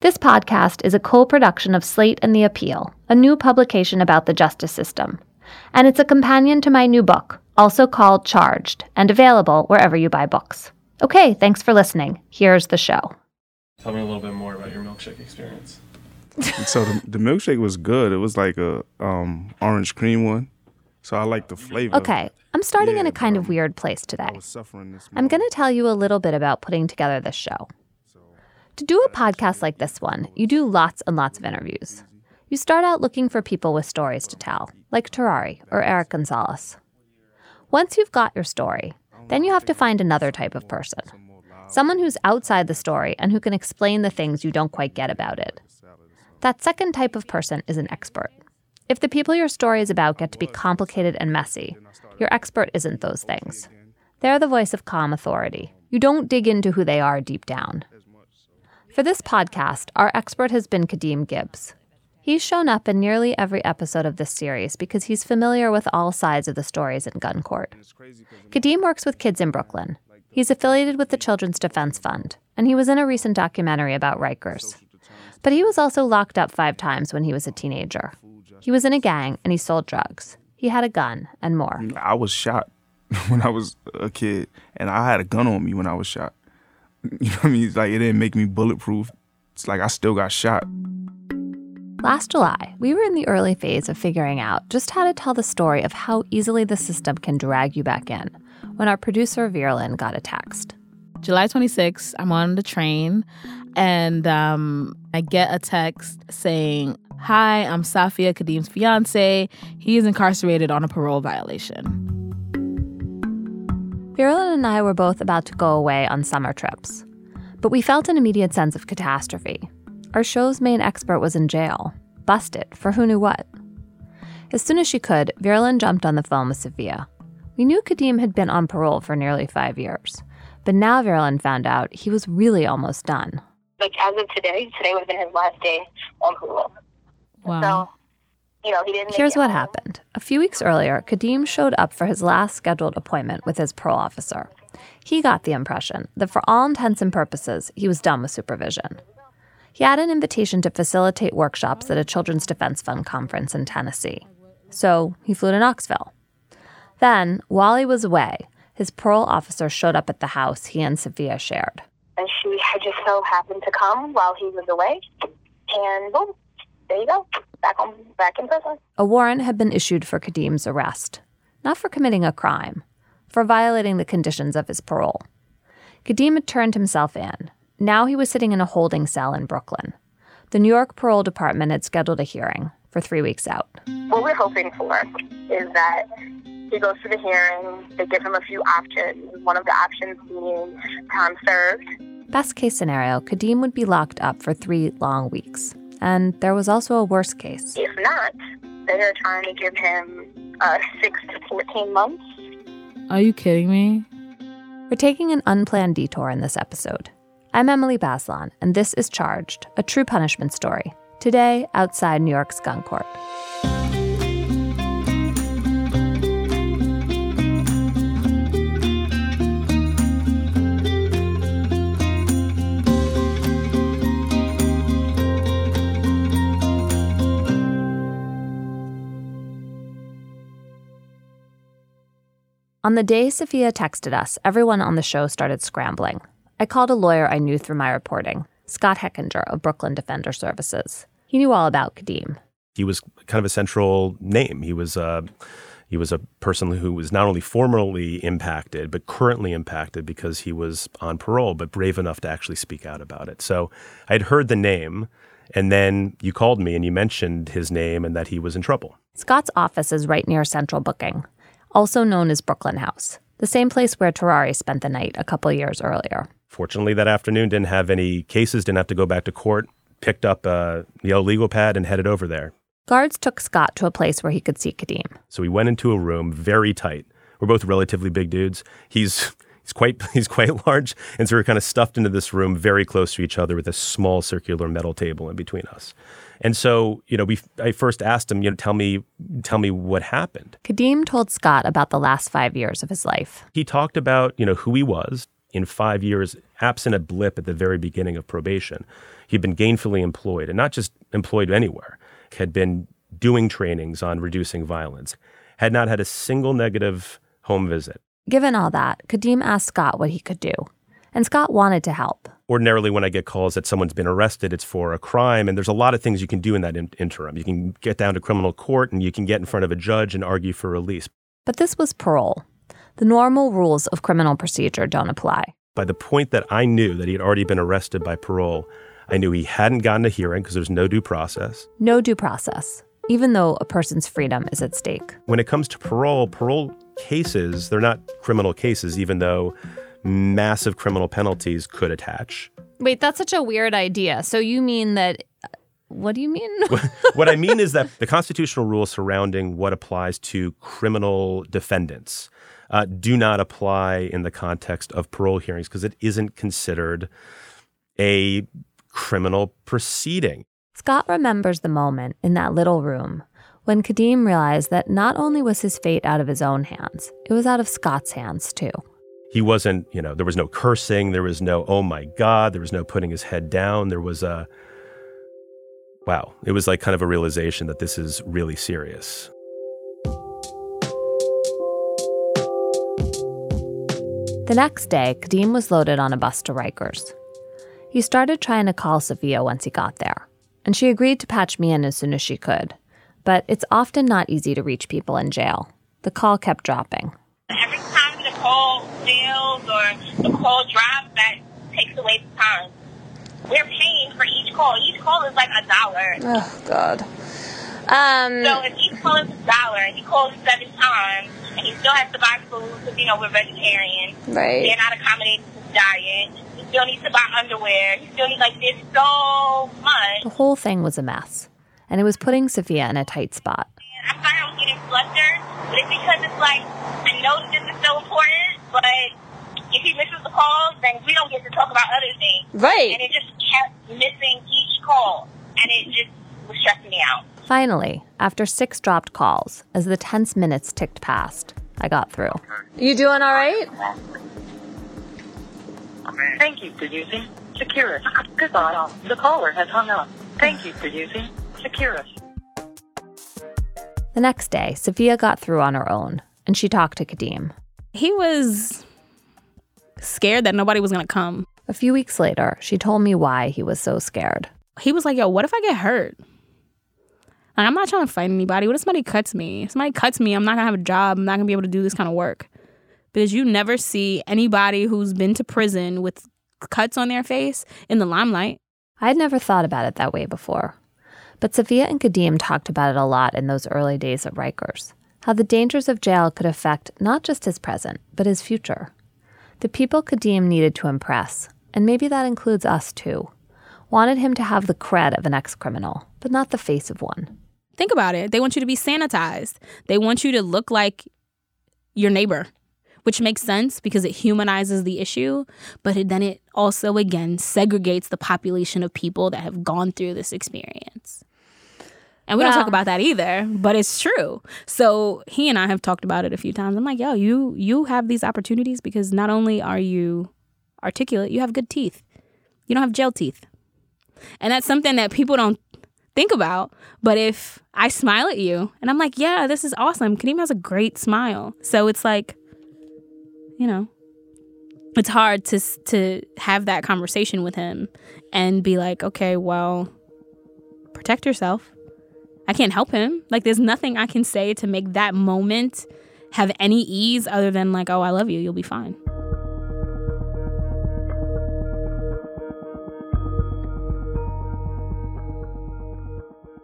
This podcast is a co production of Slate and The Appeal, a new publication about the justice system. And it's a companion to my new book, also called Charged, and available wherever you buy books. Okay, thanks for listening. Here's the show. Tell me a little bit more about your milkshake experience. so the, the milkshake was good. It was like a um, orange cream one. So I like the flavor. Okay, I'm starting Yeah, in a kind but, of um, weird place I today. was suffering this. I'm going to tell you a little bit about putting together this show. To do a podcast like this one, you do lots and lots of interviews. You start out looking for people with stories to tell, like Terrari or Eric Gonzalez. Once you've got your story, then you have to find another type of person. Someone who's outside the story and who can explain the things you don't quite get about it. That second type of person is an expert. If the people your story is about get to be complicated and messy, your expert isn't those things. They're the voice of calm authority. You don't dig into who they are deep down. For this podcast, our expert has been Kadeem Gibbs. He's shown up in nearly every episode of this series because he's familiar with all sides of the stories in gun court. Kadeem works with kids in Brooklyn. He's affiliated with the Children's Defense Fund, and he was in a recent documentary about Rikers. But he was also locked up five times when he was a teenager. He was in a gang and he sold drugs. He had a gun and more. I was shot when I was a kid, and I had a gun on me when I was shot. You know what I mean? It's like it didn't make me bulletproof. It's like I still got shot. Last July, we were in the early phase of figuring out just how to tell the story of how easily the system can drag you back in when our producer Virlin got a text. July 26th, I'm on the train and um, I get a text saying, Hi, I'm Safia Kadeem's fiance. He is incarcerated on a parole violation. Virlin and I were both about to go away on summer trips, but we felt an immediate sense of catastrophe. Our show's main expert was in jail, busted for who knew what. As soon as she could, Virlin jumped on the phone with Sophia. We knew Kadeem had been on parole for nearly five years, but now Virlin found out he was really almost done. like as of today, today would have been his last day on parole. Wow. So, you know, he didn't. Here's what happened. A few weeks earlier, Kadeem showed up for his last scheduled appointment with his parole officer. He got the impression that for all intents and purposes, he was done with supervision. He had an invitation to facilitate workshops at a Children's Defense Fund conference in Tennessee. So he flew to Knoxville. Then, while he was away, his parole officer showed up at the house he and Sophia shared. And she had just so happened to come while he was away, and boom, there you go, back on, back in prison. A warrant had been issued for Kadeem's arrest, not for committing a crime, for violating the conditions of his parole. Kadeem had turned himself in. Now he was sitting in a holding cell in Brooklyn. The New York Parole Department had scheduled a hearing for three weeks out. What we're hoping for is that he goes to the hearing. They give him a few options. One of the options being time served. Best case scenario, Kadeem would be locked up for three long weeks. And there was also a worse case. If not, they are trying to give him uh, six to fourteen months. Are you kidding me? We're taking an unplanned detour in this episode. I'm Emily Bazelon, and this is Charged, a true punishment story. Today, outside New York's gun court. On the day Sophia texted us, everyone on the show started scrambling. I called a lawyer I knew through my reporting, Scott Hechinger of Brooklyn Defender Services. He knew all about Kadeem. he was kind of a central name. He was uh, he was a person who was not only formerly impacted but currently impacted because he was on parole, but brave enough to actually speak out about it. So I had heard the name, and then you called me and you mentioned his name and that he was in trouble. Scott's office is right near Central Booking, also known as Brooklyn House, the same place where Terrari spent the night a couple years earlier. Fortunately, that afternoon didn't have any cases, didn't have to go back to court. Picked up uh, a yellow legal pad and headed over there. Guards took Scott to a place where he could see Kadeem. So we went into a room very tight. We're both relatively big dudes. He's he's quite he's quite large, and so we're kind of stuffed into this room very close to each other with a small circular metal table in between us. And so, you know, we I first asked him, you know, tell me tell me what happened. Kadeem told Scott about the last five years of his life. He talked about, you know, who he was, in five years, absent a blip at the very beginning of probation, he'd been gainfully employed and not just employed anywhere, had been doing trainings on reducing violence, had not had a single negative home visit. Given all that, Kadeem asked Scott what he could do. And Scott wanted to help. Ordinarily, when I get calls that someone's been arrested, it's for a crime. And there's a lot of things you can do in that in- interim. You can get down to criminal court and you can get in front of a judge and argue for release. But this was parole. The normal rules of criminal procedure don't apply. By the point that I knew that he had already been arrested by parole, I knew he hadn't gotten a hearing because there's no due process. No due process, even though a person's freedom is at stake. When it comes to parole, parole cases, they're not criminal cases, even though massive criminal penalties could attach. Wait, that's such a weird idea. So you mean that. What do you mean? what I mean is that the constitutional rules surrounding what applies to criminal defendants uh, do not apply in the context of parole hearings because it isn't considered a criminal proceeding. Scott remembers the moment in that little room when Kadeem realized that not only was his fate out of his own hands, it was out of Scott's hands too. He wasn't, you know, there was no cursing, there was no, oh my God, there was no putting his head down. There was a, wow, it was like kind of a realization that this is really serious. The next day, Kadeem was loaded on a bus to Rikers. He started trying to call Sophia once he got there, and she agreed to patch me in as soon as she could. But it's often not easy to reach people in jail. The call kept dropping. Every time the call fails or the call drive that takes away the time. We're paying for each call. Each call is like a dollar. Oh, God. Um, So if each call is a dollar and he calls seven times and he still has to buy food because, you know, we're vegetarian. right. They're not accommodating his diet. He still needs to buy underwear. He still needs, like, there's so much. The whole thing was a mess, and it was putting Sophia in a tight spot. And I'm sorry I was getting flustered, but it's because it's like, I know this is so important, but if he misses the calls, then we don't get to talk about other things. Right. And it just kept missing each call, and it just was stressing me out. Finally, after six dropped calls, as the tense minutes ticked past, I got through. You doing all right? Thank you for using Securus. Goodbye. The caller has hung up. Thank you for using Securus. The next day, Sophia got through on her own, and she talked to Kadeem. He was scared that nobody was going to come. A few weeks later, she told me why he was so scared. He was like, yo, what if I get hurt? Like, I'm not trying to fight anybody. What if somebody cuts me? If somebody cuts me, I'm not going to have a job. I'm not going to be able to do this kind of work. Because you never see anybody who's been to prison with cuts on their face in the limelight. I'd never thought about it that way before. But Sophia and Kadeem talked about it a lot in those early days at Rikers how the dangers of jail could affect not just his present, but his future. The people Kadeem needed to impress, and maybe that includes us too, wanted him to have the cred of an ex criminal, but not the face of one. Think about it. They want you to be sanitized. They want you to look like your neighbor, which makes sense because it humanizes the issue, but then it also, again, segregates the population of people that have gone through this experience. And we don't talk about that either, but it's true. So he and I have talked about it a few times. I'm like, yo, you you have these opportunities because not only are you articulate, you have good teeth. You don't have gel teeth. And that's something that people don't think about. But if I smile at you and I'm like, yeah, this is awesome. Kadeem has a great smile. So it's like, you know, it's hard to to have that conversation with him and be like, okay, well, protect yourself. I can't help him. Like, there's nothing I can say to make that moment have any ease other than like, oh, I love you. You'll be fine.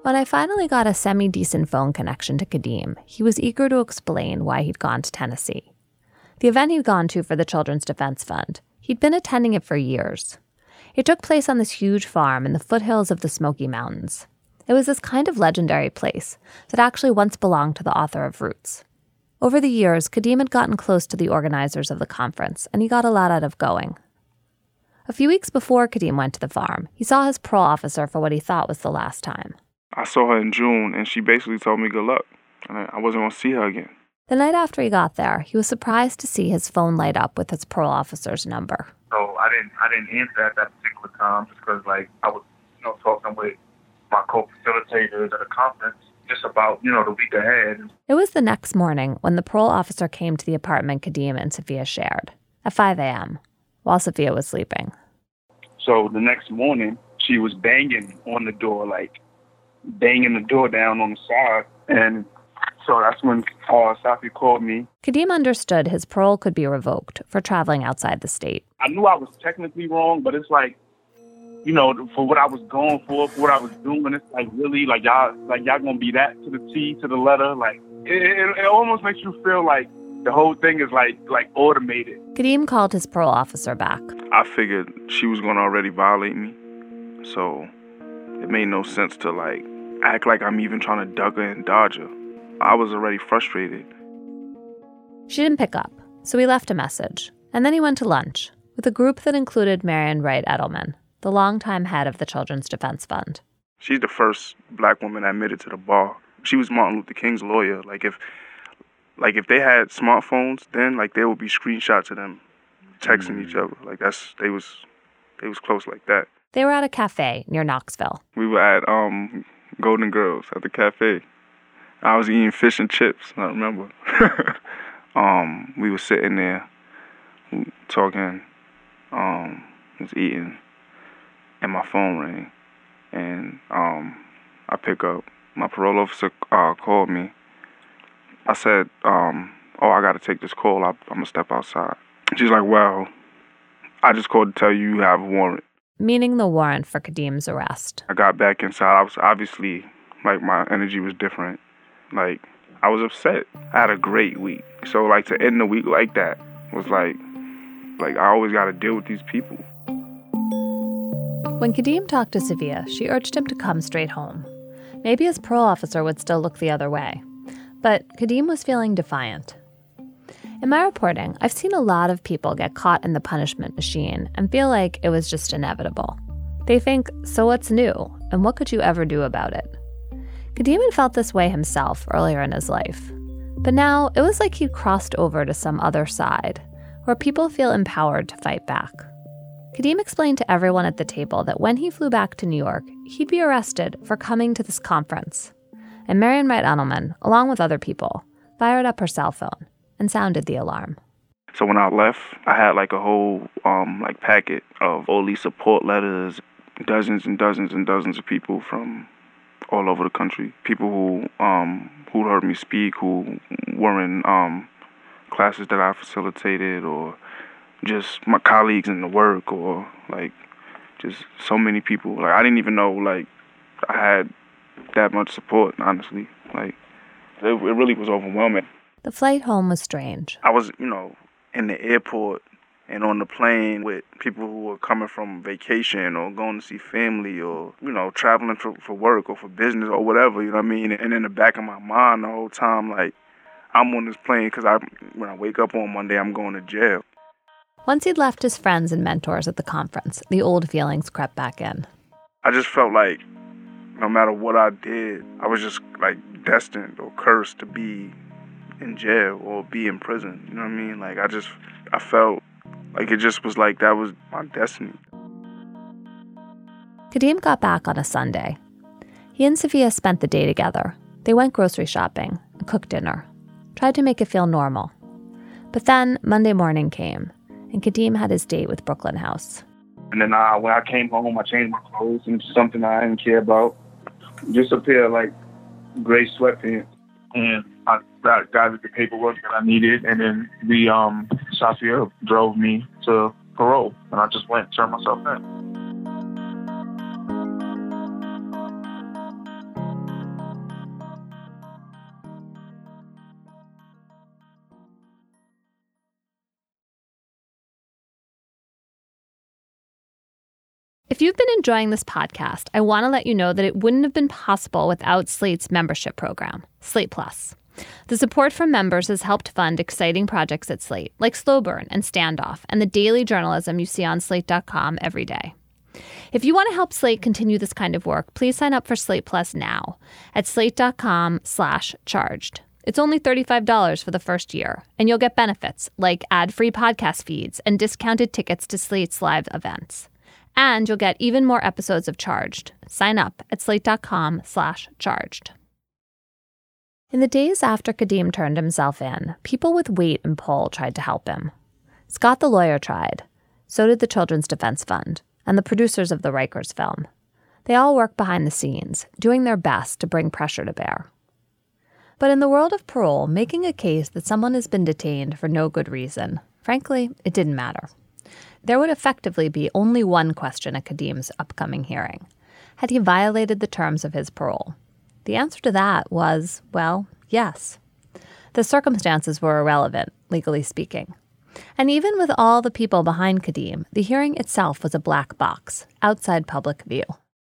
When I finally got a semi decent phone connection to Kadeem, he was eager to explain why he'd gone to Tennessee. The event he'd gone to for the Children's Defense Fund, he'd been attending it for years. It took place on this huge farm in the foothills of the Smoky Mountains. It was this kind of legendary place that actually once belonged to the author of Roots. Over the years, Kadeem had gotten close to the organizers of the conference, and he got a lot out of going. A few weeks before Kadeem went to the farm, he saw his parole officer for what he thought was the last time. I saw her in June, and she basically told me good luck, and I I wasn't gonna see her again. The night after he got there, he was surprised to see his phone light up with his parole officer's number. So I didn't I didn't answer at that particular time just because like I was you know talking with my co-facilitators at a conference just about you know the week ahead. It was the next morning when the parole officer came to the apartment Kadeem and Sophia shared at 5 a.m. while Sophia was sleeping. So the next morning she was banging on the door like banging the door down on the side and so that's when uh, Safi called me. Kadeem understood his parole could be revoked for traveling outside the state. I knew I was technically wrong, but it's like, you know, for what I was going for, for what I was doing, it's like really like y'all, like y'all gonna be that to the T, to the letter. Like it, it, it almost makes you feel like the whole thing is like like automated. Kadeem called his parole officer back. I figured she was gonna already violate me, so it made no sense to like act like I'm even trying to duck her and dodge her. I was already frustrated. She didn't pick up, so he left a message, and then he went to lunch with a group that included Marian Wright Edelman, the longtime head of the Children's Defense Fund. She's the first black woman admitted to the bar. She was Martin Luther King's lawyer. Like if like if they had smartphones then like there would be screenshots of them texting each other. Like that's they was they was close like that. They were at a cafe near Knoxville. We were at um Golden Girls at the cafe. I was eating fish and chips, I remember. um, we were sitting there talking, um, was eating, and my phone rang. And um, I pick up. My parole officer uh, called me. I said, um, "Oh, I got to take this call. I, I'm gonna step outside." She's like, "Well, I just called to tell you you have a warrant." Meaning the warrant for Kadeem's arrest. I got back inside. I was obviously like my energy was different. Like I was upset. I had a great week. So like to end the week like that was like like I always got to deal with these people. When Kadeem talked to Sophia, she urged him to come straight home. Maybe his parole officer would still look the other way. But Kadeem was feeling defiant. In my reporting, I've seen a lot of people get caught in the punishment machine and feel like it was just inevitable. They think, so what's new? And what could you ever do about it? Kadeem felt this way himself earlier in his life. But now it was like he'd crossed over to some other side, where people feel empowered to fight back. Kadeem explained to everyone at the table that when he flew back to New York, he'd be arrested for coming to this conference. And Marian Wright Edelman, along with other people, fired up her cell phone and sounded the alarm. So when I left, I had like a whole um, like packet of these support letters, dozens and dozens and dozens of people from all over the country. People who um, who heard me speak, who were in um, classes that I facilitated, or just my colleagues in the work, or like just so many people. Like I didn't even know like I had that much support. Honestly, like it, it really was overwhelming. The flight home was strange. I was, you know, in the airport and on the plane with people who were coming from vacation or going to see family or you know traveling for, for work or for business or whatever you know what i mean and in the back of my mind the whole time like i'm on this plane because i when i wake up on monday i'm going to jail Once he'd left his friends and mentors at the conference, the old feelings crept back in. i just felt like no matter what i did i was just like destined or cursed to be in jail or be in prison you know what i mean like i just i felt like it just was like that was my destiny. Kadeem got back on a Sunday. He and Sophia spent the day together. They went grocery shopping and cooked dinner, tried to make it feel normal. But then Monday morning came, and Kadeem had his date with Brooklyn House. And then I, when I came home, I changed my clothes into something I didn't care about. Just a pair of like gray sweatpants. And I got, got the paperwork that I needed. And then the um, Safia drove me to parole. And I just went and turned myself in. If you've been enjoying this podcast, I want to let you know that it wouldn't have been possible without Slate's membership program, Slate Plus. The support from members has helped fund exciting projects at Slate, like Slow Burn and Standoff, and the daily journalism you see on slate.com every day. If you want to help Slate continue this kind of work, please sign up for Slate Plus now at slate.com slash charged. It's only $35 for the first year, and you'll get benefits like ad free podcast feeds and discounted tickets to Slate's live events. And you'll get even more episodes of Charged. Sign up at slate.com slash charged. In the days after Kadeem turned himself in, people with weight and pull tried to help him. Scott the lawyer tried. So did the Children's Defense Fund and the producers of the Rikers film. They all work behind the scenes, doing their best to bring pressure to bear. But in the world of parole, making a case that someone has been detained for no good reason, frankly, it didn't matter. There would effectively be only one question at Kadeem's upcoming hearing Had he violated the terms of his parole? The answer to that was, well, yes. The circumstances were irrelevant, legally speaking. And even with all the people behind Kadim, the hearing itself was a black box, outside public view.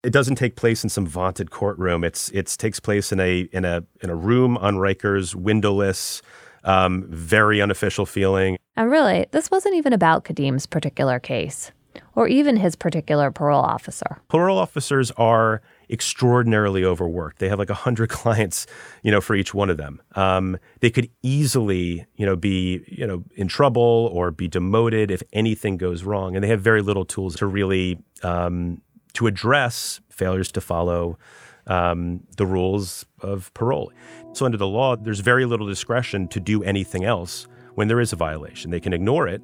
It doesn't take place in some vaunted courtroom. It's it takes place in a in a in a room on Rikers, windowless, um, very unofficial feeling. And really, this wasn't even about Kadeem's particular case, or even his particular parole officer. Parole officers are extraordinarily overworked. They have like a hundred clients, you know, for each one of them. Um, they could easily, you know, be, you know, in trouble or be demoted if anything goes wrong, and they have very little tools to really um, to address failures to follow um, the rules of parole. So under the law, there's very little discretion to do anything else when there is a violation. They can ignore it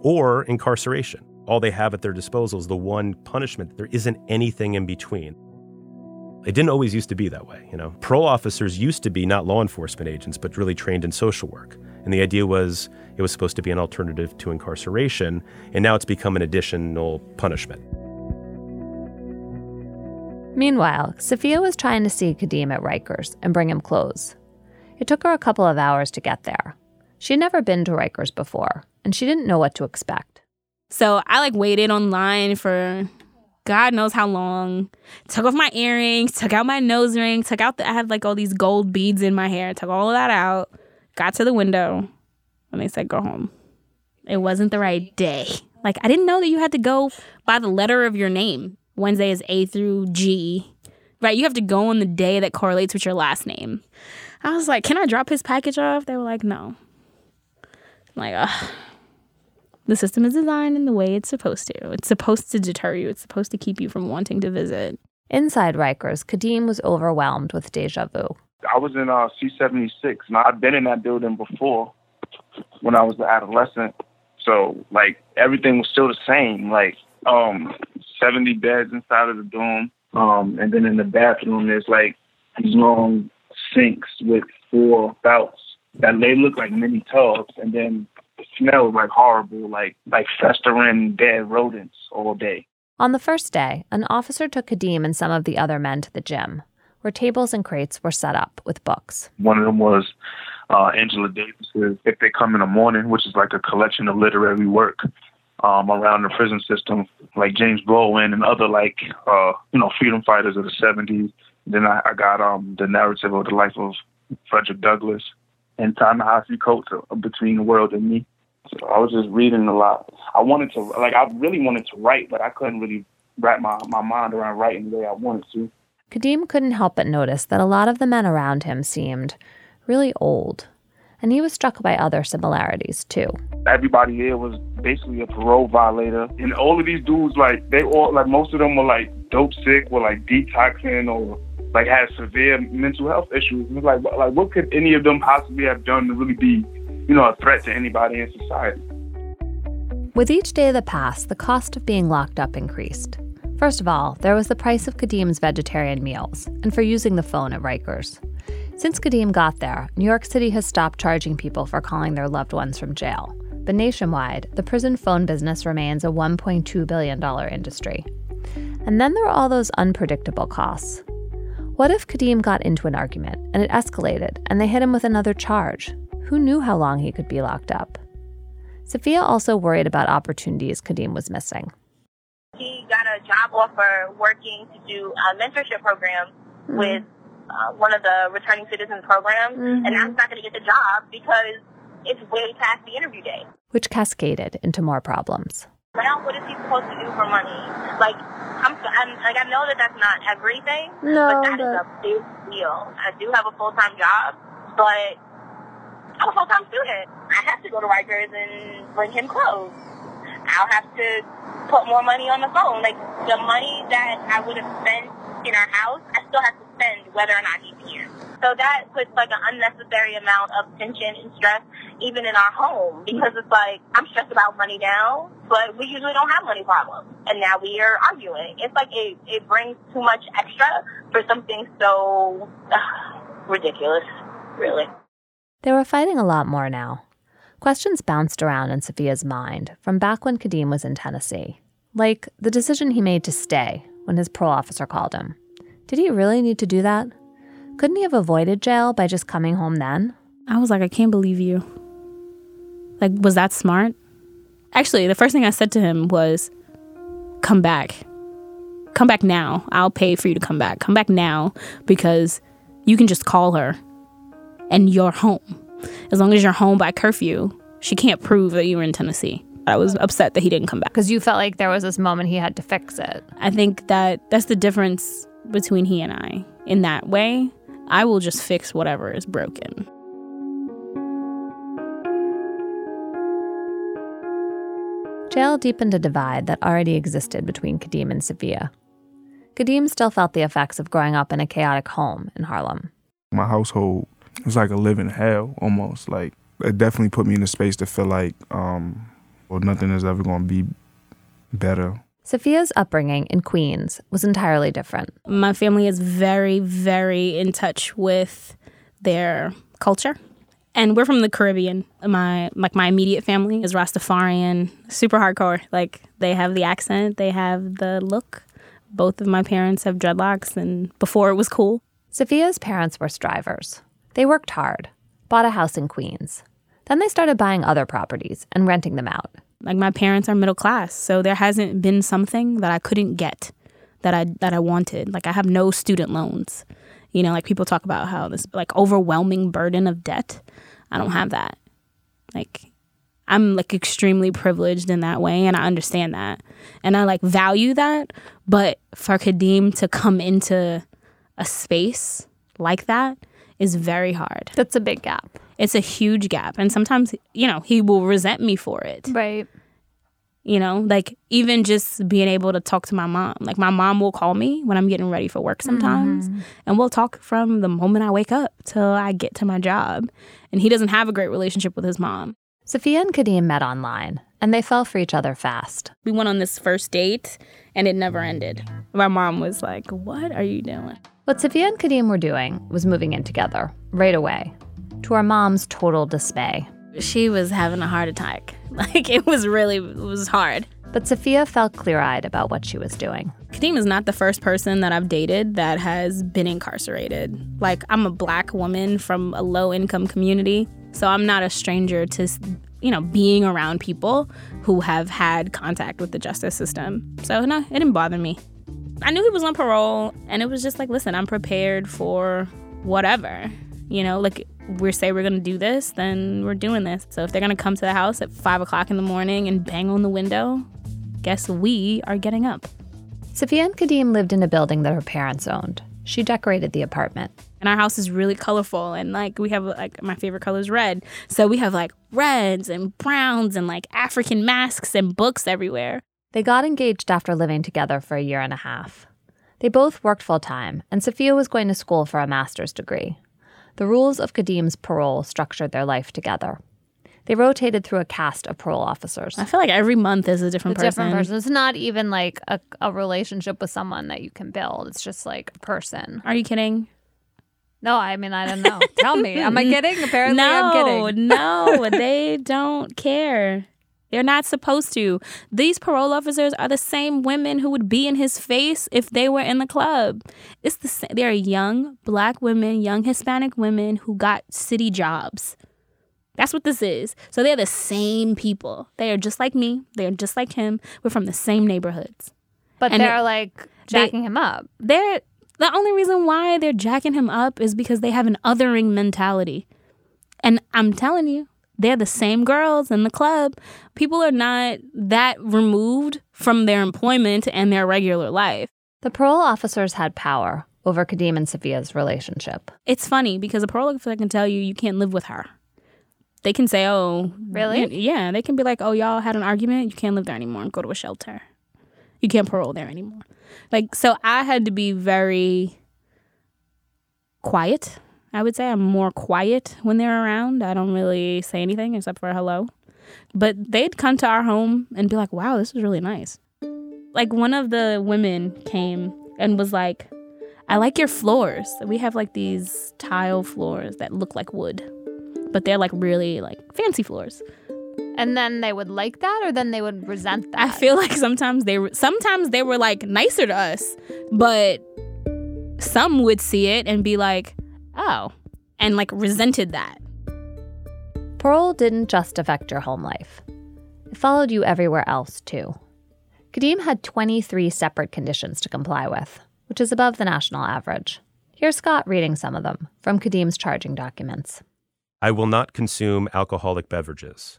or incarceration. All they have at their disposal is the one punishment. There isn't anything in between. It didn't always used to be that way, you know. Parole officers used to be not law enforcement agents, but really trained in social work. And the idea was it was supposed to be an alternative to incarceration, and now it's become an additional punishment. Meanwhile, Sophia was trying to see Kadeem at Rikers and bring him clothes. It took her a couple of hours to get there. She had never been to Rikers before, and she didn't know what to expect. So I like waited online for God knows how long. Took off my earrings, took out my nose ring, took out the I had like all these gold beads in my hair, took all of that out, got to the window, and they said go home. It wasn't the right day. Like I didn't know that you had to go by the letter of your name. Wednesday is A through G. Right, you have to go on the day that correlates with your last name. I was like, "Can I drop his package off?" They were like, "No." I'm like, ugh. The system is designed in the way it's supposed to. It's supposed to deter you. It's supposed to keep you from wanting to visit. Inside Rikers, Kadeem was overwhelmed with deja vu. I was in uh, C76, and I'd been in that building before when I was an adolescent. So, like, everything was still the same. Like, um, 70 beds inside of the dorm. Um, and then in the bathroom, there's like these long sinks with four bouts that they look like mini tubs. And then the smell was like horrible, like like festering dead rodents all day. On the first day, an officer took Kadeem and some of the other men to the gym, where tables and crates were set up with books. One of them was uh, Angela Davis's If They Come in the Morning, which is like a collection of literary work um, around the prison system, like James Baldwin and other like uh, you know freedom fighters of the '70s. Then I, I got um, the narrative of the life of Frederick Douglass and Ta-Nehisi Coates Between the World and Me. So I was just reading a lot. I wanted to like I really wanted to write, but I couldn't really wrap my, my mind around writing the way I wanted to. Kadeem couldn't help but notice that a lot of the men around him seemed really old and he was struck by other similarities too. Everybody here was basically a parole violator, and all of these dudes, like they all, like most of them were like dope sick, were like detoxing or like had severe mental health issues. And like, like what could any of them possibly have done to really be, you know, a threat to anybody in society? With each day that passed, the cost of being locked up increased. First of all, there was the price of Kadeem's vegetarian meals and for using the phone at Rikers. Since Kadeem got there, New York City has stopped charging people for calling their loved ones from jail. But nationwide, the prison phone business remains a $1.2 billion industry. And then there are all those unpredictable costs. What if Kadeem got into an argument and it escalated and they hit him with another charge? Who knew how long he could be locked up? Sophia also worried about opportunities Kadeem was missing. He got a job offer working to do a mentorship program mm-hmm. with uh, one of the returning citizen programs, mm-hmm. and I'm not going to get the job because it's way past the interview day. Which cascaded into more problems. Now, what is he supposed to do for money? Like, I'm, I'm like, I know that that's not everything, no, but that but... is a big deal. I do have a full time job, But I'm a full time student. I have to go to Rikers and bring him clothes. I'll have to put more money on the phone. Like the money that I would have spent in our house, I still have to whether or not he's here. So that puts like an unnecessary amount of tension and stress even in our home because it's like I'm stressed about money now, but we usually don't have money problems. And now we are arguing. It's like it, it brings too much extra for something so ridiculous, really. They were fighting a lot more now. Questions bounced around in Sophia's mind from back when Kadeem was in Tennessee, like the decision he made to stay when his parole officer called him. Did he really need to do that? Couldn't he have avoided jail by just coming home then? I was like, I can't believe you. Like, was that smart? Actually, the first thing I said to him was, come back. Come back now. I'll pay for you to come back. Come back now because you can just call her and you're home. As long as you're home by curfew, she can't prove that you were in Tennessee. I was upset that he didn't come back. Because you felt like there was this moment he had to fix it. I think that that's the difference between he and I. In that way, I will just fix whatever is broken. Jail deepened a divide that already existed between Kadeem and Sophia. Kadeem still felt the effects of growing up in a chaotic home in Harlem. My household was like a living hell almost. Like it definitely put me in a space to feel like um well nothing is ever gonna be better. Sophia's upbringing in Queens was entirely different. My family is very, very in touch with their culture. And we're from the Caribbean. My like my immediate family is Rastafarian, super hardcore. Like they have the accent, they have the look. Both of my parents have dreadlocks and before it was cool. Sophia's parents were strivers. They worked hard, bought a house in Queens. Then they started buying other properties and renting them out. Like my parents are middle class, so there hasn't been something that I couldn't get that I that I wanted. Like I have no student loans. You know, like people talk about how this like overwhelming burden of debt. I don't have that. Like I'm like extremely privileged in that way and I understand that. And I like value that, but for Kadeem to come into a space like that is very hard. That's a big gap. It's a huge gap. And sometimes, you know, he will resent me for it. Right. You know, like even just being able to talk to my mom. Like my mom will call me when I'm getting ready for work sometimes. Mm-hmm. And we'll talk from the moment I wake up till I get to my job. And he doesn't have a great relationship with his mom. Sophia and Kadeem met online and they fell for each other fast. We went on this first date and it never ended. My mom was like, What are you doing? What Sophia and Kadeem were doing was moving in together right away, to our mom's total dismay. She was having a heart attack. Like, it was really, it was hard. But Sophia felt clear eyed about what she was doing. Kadeem is not the first person that I've dated that has been incarcerated. Like, I'm a black woman from a low income community, so I'm not a stranger to, you know, being around people who have had contact with the justice system. So, no, it didn't bother me. I knew he was on parole, and it was just like, listen, I'm prepared for whatever. You know, like we say we're gonna do this, then we're doing this. So if they're gonna come to the house at five o'clock in the morning and bang on the window, guess we are getting up. Sophia and Kadeem lived in a building that her parents owned. She decorated the apartment. And our house is really colorful and like we have like my favorite color is red. So we have like reds and browns and like African masks and books everywhere. They got engaged after living together for a year and a half. They both worked full time, and Sophia was going to school for a master's degree. The rules of Kadeem's parole structured their life together. They rotated through a cast of parole officers. I feel like every month is a different a person. Different person. It's not even like a, a relationship with someone that you can build. It's just like a person. Are you kidding? No, I mean I don't know. Tell me, am I kidding? Apparently, no, I'm kidding. no, they don't care. They're not supposed to. These parole officers are the same women who would be in his face if they were in the club. It's the. They're young black women, young Hispanic women who got city jobs. That's what this is. So they're the same people. They are just like me. They're just like him. We're from the same neighborhoods. But and they're like jacking they, him up. They're the only reason why they're jacking him up is because they have an othering mentality. And I'm telling you, they're the same girls in the club. People are not that removed from their employment and their regular life. The parole officers had power, over Kadeem and Sophia's relationship. It's funny because a parole officer can tell you you can't live with her. They can say, "Oh, Really? Yeah, they can be like, "Oh, y'all had an argument. You can't live there anymore. Go to a shelter. You can't parole there anymore." Like, so I had to be very quiet. I would say I'm more quiet when they're around. I don't really say anything except for hello. But they'd come to our home and be like, "Wow, this is really nice." Like one of the women came and was like, "I like your floors. We have like these tile floors that look like wood." But they're like really like fancy floors. And then they would like that, or then they would resent that. I feel like sometimes they were sometimes they were like nicer to us, but some would see it and be like, "Oh," and like resented that. Parole didn't just affect your home life, it followed you everywhere else, too. Kadeem had 23 separate conditions to comply with, which is above the national average. Here's Scott reading some of them from Kadeem's charging documents. I will not consume alcoholic beverages.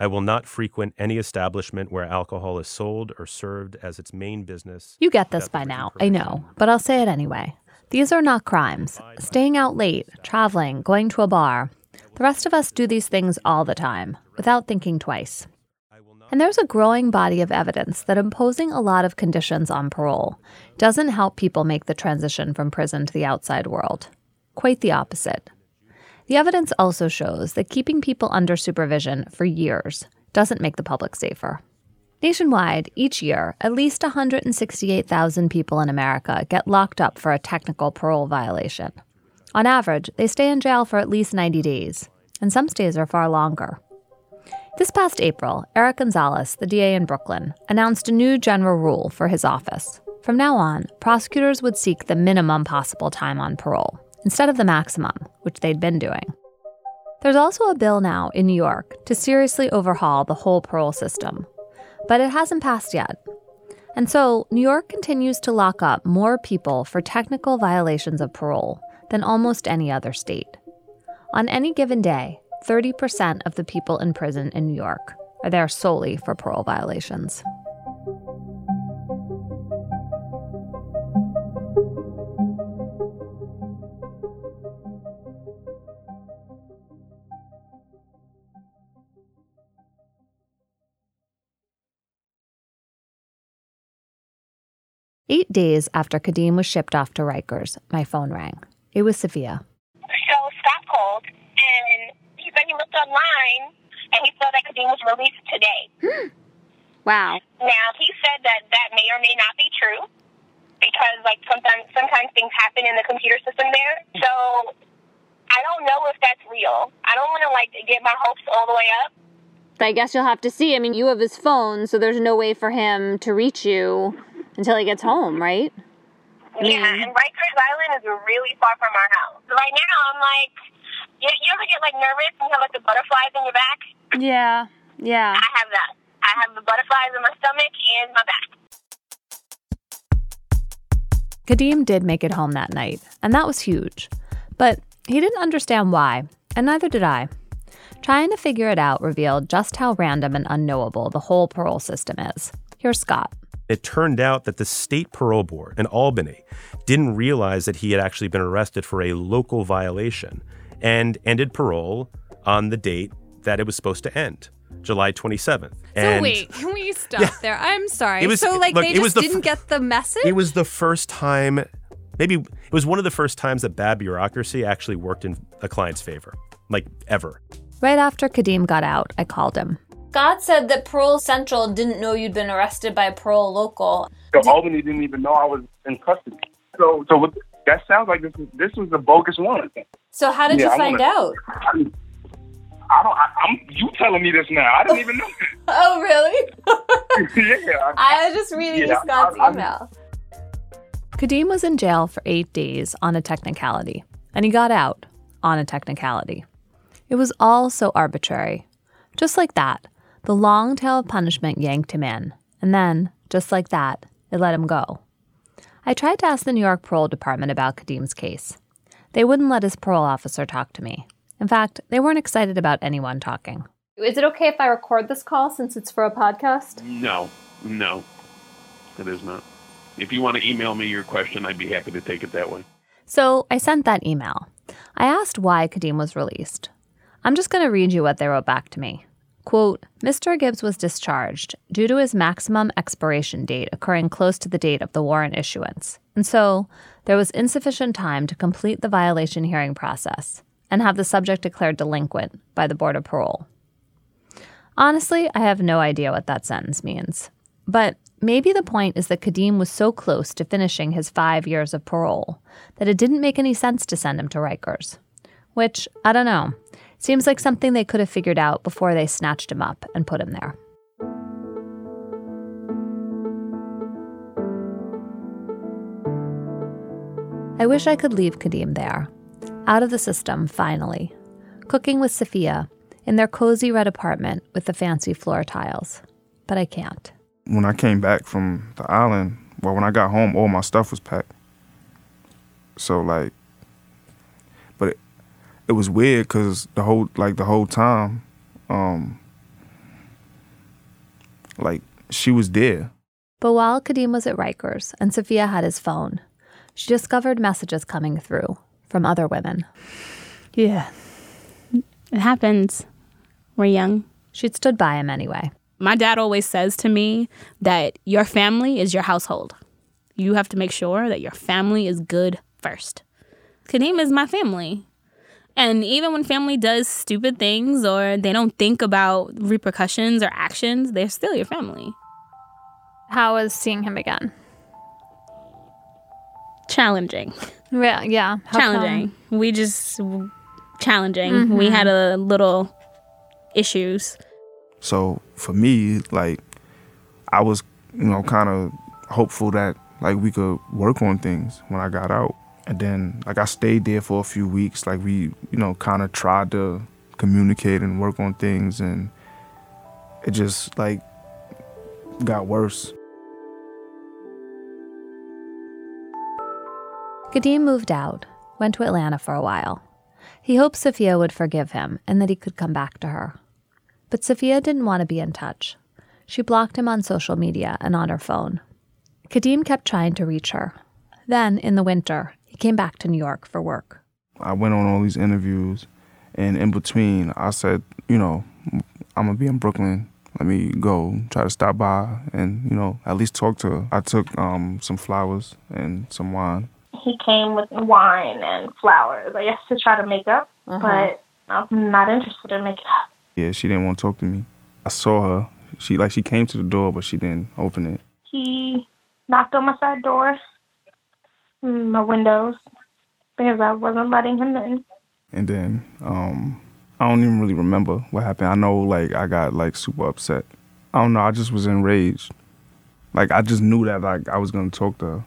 I will not frequent any establishment where alcohol is sold or served as its main business. You get this by now, I know, but I'll say it anyway. These are not crimes. Staying out late, traveling, going to a bar. The rest of us do these things all the time, without thinking twice. And there's a growing body of evidence that imposing a lot of conditions on parole doesn't help people make the transition from prison to the outside world. Quite the opposite. The evidence also shows that keeping people under supervision for years doesn't make the public safer. Nationwide, each year, at least 168,000 people in America get locked up for a technical parole violation. On average, they stay in jail for at least 90 days, and some stays are far longer. This past April, Eric Gonzalez, the DA in Brooklyn, announced a new general rule for his office. From now on, prosecutors would seek the minimum possible time on parole, instead of the maximum, which they'd been doing. There's also a bill now in New York to seriously overhaul the whole parole system, but it hasn't passed yet. And so, New York continues to lock up more people for technical violations of parole than almost any other state. On any given day, 30% of the people in prison in New York are there solely for parole violations. Days after Kadeem was shipped off to Rikers, my phone rang. It was Sophia. So Scott called, and he said he looked online, and he saw that Kadeem was released today. Wow. Now he said that that may or may not be true because like sometimes sometimes things happen in the computer system there. So I don't know if that's real. I don't want to like get my hopes all the way up. I guess you'll have to see. I mean, you have his phone, so there's no way for him to reach you until he gets home, right? Yeah, mm-hmm. and Rikers Island is really far from our house. Right now I'm like, you, you ever get like nervous and you have like the butterflies in your back? Yeah. Yeah. I have that. I have the butterflies in my stomach and my back. Kadeem did make it home that night, and that was huge. But he didn't understand why, and neither did I. Trying to figure it out revealed just how random and unknowable the whole parole system is. Here's Scott. It turned out that the state parole board in Albany didn't realize that he had actually been arrested for a local violation and ended parole on the date that it was supposed to end, July 27th. So wait, can we stop there? I'm sorry. It was- so like look, they it was just the didn't get the message. It was the first time, maybe it was one of the first times that bad bureaucracy actually worked in a client's favor, like ever. Right after Kadeem got out, I called him. Scott said that Parole Central didn't know you'd been arrested by Parole Local. So Albany didn't even know I was in custody. So, so what, that sounds like this. is- This was a bogus one. So how did Yeah, you I find wanna- out? I, I don't. I, I'm. You telling me this now? I didn't even know. Oh, really? yeah. I was just reading Yeah, Scott's I- I- email. Kadeem was in jail for eight days on a technicality, and he got out on a technicality. It was all so arbitrary. Just like that, the long tail of punishment yanked him in, and then, just like that, it let him go. I tried to ask the New York Parole Department about Kadeem's case. They wouldn't let his parole officer talk to me. In fact, they weren't excited about anyone talking. Is it okay if I record this call since it's for a podcast? No, no, it is not. if you want to email me your question, I'd be happy to take it that way. So I sent that email. I asked why Kadeem was released. I'm just going to read you what they wrote back to me. Quote Mr. Gibbs was discharged due to his maximum expiration date occurring close to the date of the warrant issuance, and so there was insufficient time to complete the violation hearing process and have the subject declared delinquent by the Board of Parole. Honestly, I have no idea what that sentence means. But maybe the point is that Kadeem was so close to finishing his five years of parole that it didn't make any sense to send him to Rikers. Which, I don't know, seems like something they could have figured out before they snatched him up and put him there. I wish I could leave Kadeem there, out of the system, finally, cooking with Sophia in their cozy red apartment with the fancy floor tiles. But I can't. When I came back from the island, well, when I got home, all my stuff was packed. So like, it was weird because the whole like the whole time, um, like she was there. But while Kadeem was at Rikers and Sophia had his phone, she discovered messages coming through from other women. Yeah. It happens. We're young. She'd stood by him anyway. My dad always says to me that your family is your household. You have to make sure that your family is good first. Kadeem is my family. And even when family does stupid things or they don't think about repercussions or actions, they're still your family. How was seeing him again? Challenging. Yeah, yeah. How challenging. come? We just challenging. We mm-hmm. had a little issues. So for me, like, I was, you know, kind of hopeful that like we could work on things when I got out. And then like I stayed there for a few weeks. Like we, you know, kind of tried to communicate and work on things, and it just like got worse. Kadeem moved out, went to Atlanta for a while. He hoped Sophia would forgive him and that he could come back to her. But Sophia didn't want to be in touch. She blocked him on social media and on her phone. Kadeem kept trying to reach her. Then, in the winter, he came back to New York for work. I went on all these interviews, and in between, I said, you know, I'm gonna be in Brooklyn. Let me go try to stop by and you know at least talk to her. I took um, some flowers and some wine. He came with wine and flowers, I guess, to try to make up, but I'm not interested in making up. Yeah, she didn't want to talk to me. I saw her. She like she came to the door, but she didn't open it. He knocked on my side door, my windows, because I wasn't letting him in. And then um, I don't even really remember what happened. I know like I got like super upset. I don't know. I just was enraged. Like I just knew that like I was gonna talk to her,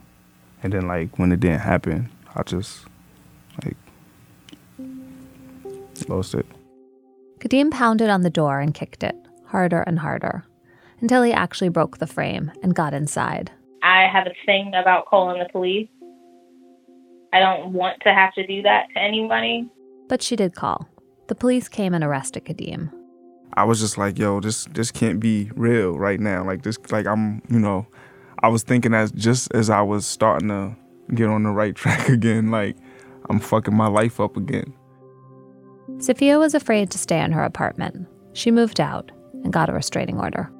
and then like when it didn't happen, I just like lost it. Kadeem pounded on the door and kicked it, harder and harder, until he actually broke the frame and got inside. I have a thing about calling the police. I don't want to have to do that to anybody. But she did call. The police came and arrested Kadeem. I was just like, yo, this this can't be real right now. Like this, like I'm, you know, I was thinking as just as I was starting to get on the right track again, like I'm fucking my life up again. Sophia was afraid to stay in her apartment. She moved out and got a restraining order.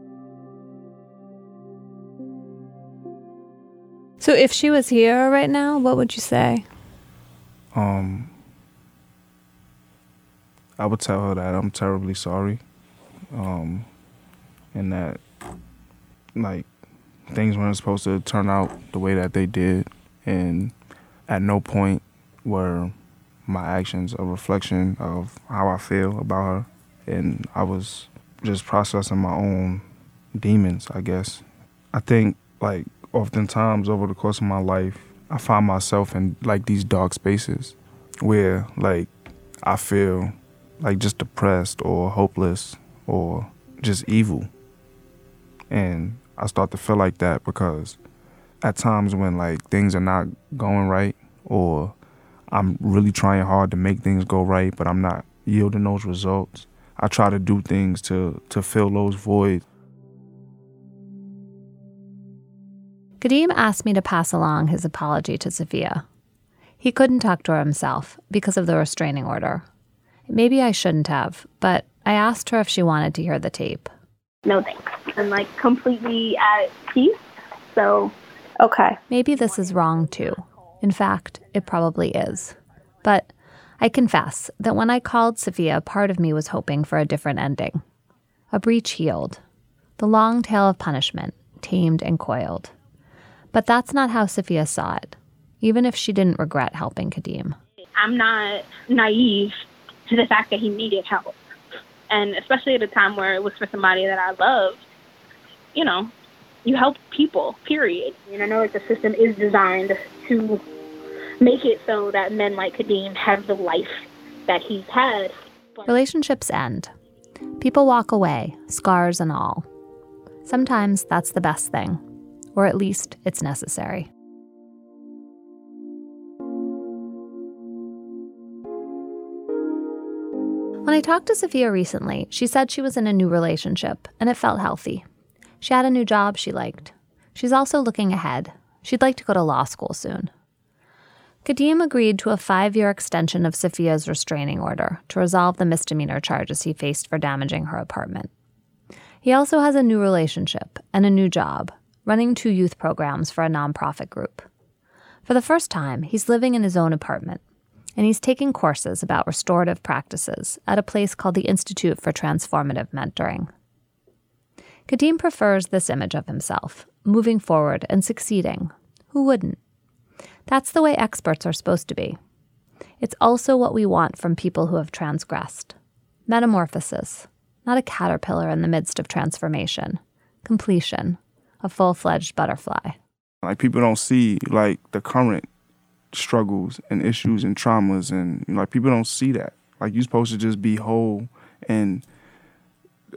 So if she was here right now, what would you say? Um, I would tell her that I'm terribly sorry, um, and that like things weren't supposed to turn out the way that they did, and at no point were my actions a reflection of how I feel about her, and I was just processing my own demons, I guess. I think like oftentimes over the course of my life, I find myself in like these dark spaces where like I feel like just depressed or hopeless or just evil. And I start to feel like that because at times when like things are not going right or I'm really trying hard to make things go right, but I'm not yielding those results. I try to do things to to fill those voids. Kadeem asked me to pass along his apology to Sophia. He couldn't talk to her himself because of the restraining order. Maybe I shouldn't have, but I asked her if she wanted to hear the tape. No thanks. I'm like completely at peace. So, okay. Maybe this is wrong too. In fact, it probably is. But I confess that when I called Sophia, part of me was hoping for a different ending. A breach healed, the long tail of punishment tamed and coiled. But that's not how Sophia saw it, even if she didn't regret helping Kadeem. I'm not naive to the fact that he needed help. And especially at a time where it was for somebody that I loved, you know, you help people, period. And I know that the system is designed to make it so that men like Kadeem have the life that he's had. Relationships end. People walk away, scars and all. Sometimes that's the best thing, or at least it's necessary. When I talked to Sophia recently, she said she was in a new relationship and it felt healthy. She had a new job she liked. She's also looking ahead. She'd like to go to law school soon. Kadeem agreed to a five year extension of Sophia's restraining order to resolve the misdemeanor charges he faced for damaging her apartment. He also has a new relationship and a new job, running two youth programs for a nonprofit group. For the first time, he's living in his own apartment, and he's taking courses about restorative practices at a place called the Institute for Transformative Mentoring. Kadeem prefers this image of himself, moving forward and succeeding. Who wouldn't? That's the way experts are supposed to be. It's also what we want from people who have transgressed metamorphosis, not a caterpillar in the midst of transformation, completion, a full fledged butterfly. Like people don't see like the current struggles and issues and traumas and you know, like people don't see that. Like you're supposed to just be whole and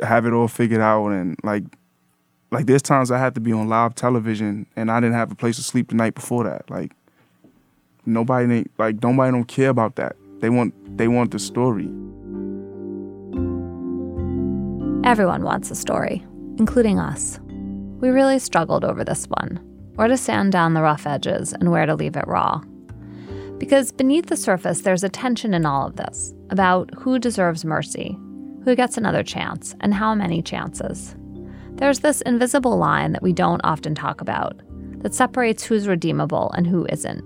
have it all figured out and like like there's times I had to be on live television and I didn't have a place to sleep the night before that. Like nobody like nobody don't care about that. They want they want the story. Everyone wants a story, including us. We really struggled over this one where to sand down the rough edges and where to leave it raw. Because beneath the surface, there's a tension in all of this about who deserves mercy, who gets another chance, and how many chances. There's this invisible line that we don't often talk about that separates who's redeemable and who isn't,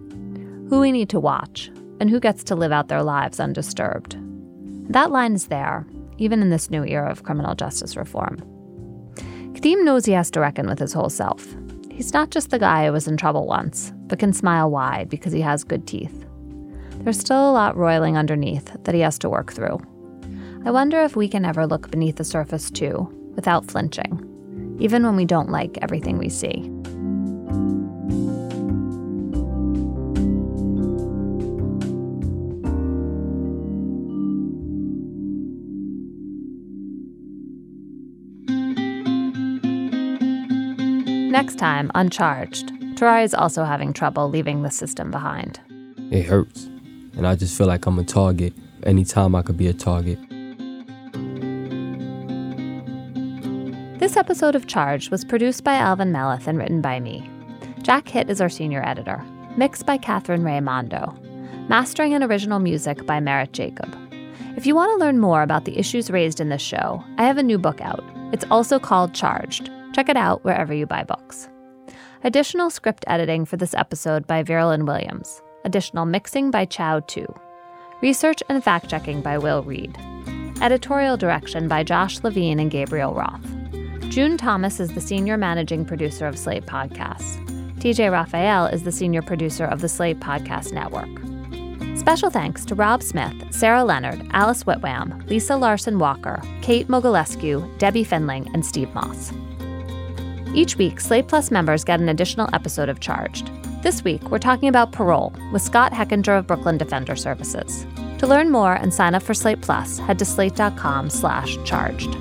who we need to watch, and who gets to live out their lives undisturbed. That line is there, even in this new era of criminal justice reform. Kadeem knows he has to reckon with his whole self. He's not just the guy who was in trouble once, but can smile wide because he has good teeth. There's still a lot roiling underneath that he has to work through. I wonder if we can ever look beneath the surface too, without flinching, even when we don't like everything we see. Next time, on Charged, Tarai is also having trouble leaving the system behind. It hurts, and I just feel like I'm a target anytime I could be a target. This episode of Charged was produced by Alvin Melathe and written by me. Jack Hitt is our senior editor, mixed by Katherine Rae Mondo, mastering and original music by Merritt Jacob. If you want to learn more about the issues raised in this show, I have a new book out. It's also called Charged Check it out wherever you buy books. Additional script editing for this episode by Verilyn Williams. Additional mixing by Chow Tu. Research and fact checking by Will Reed. Editorial direction by Josh Levin and Gabriel Roth. June Thomas is the senior managing producer of Slate Podcasts. TJ Raphael is the senior producer of the Slate Podcast Network. Special thanks to Rob Smith, Sarah Leonard, Alice Whitwam, Lisa Larson Walker, Kate Mogulescu, Debbie Finling, and Steve Moss. Each week, Slate Plus members get an additional episode of Charged. This week, we're talking about parole with Scott Hechinger of Brooklyn Defender Services. To learn more and sign up for Slate Plus, head to slate.com slash charged.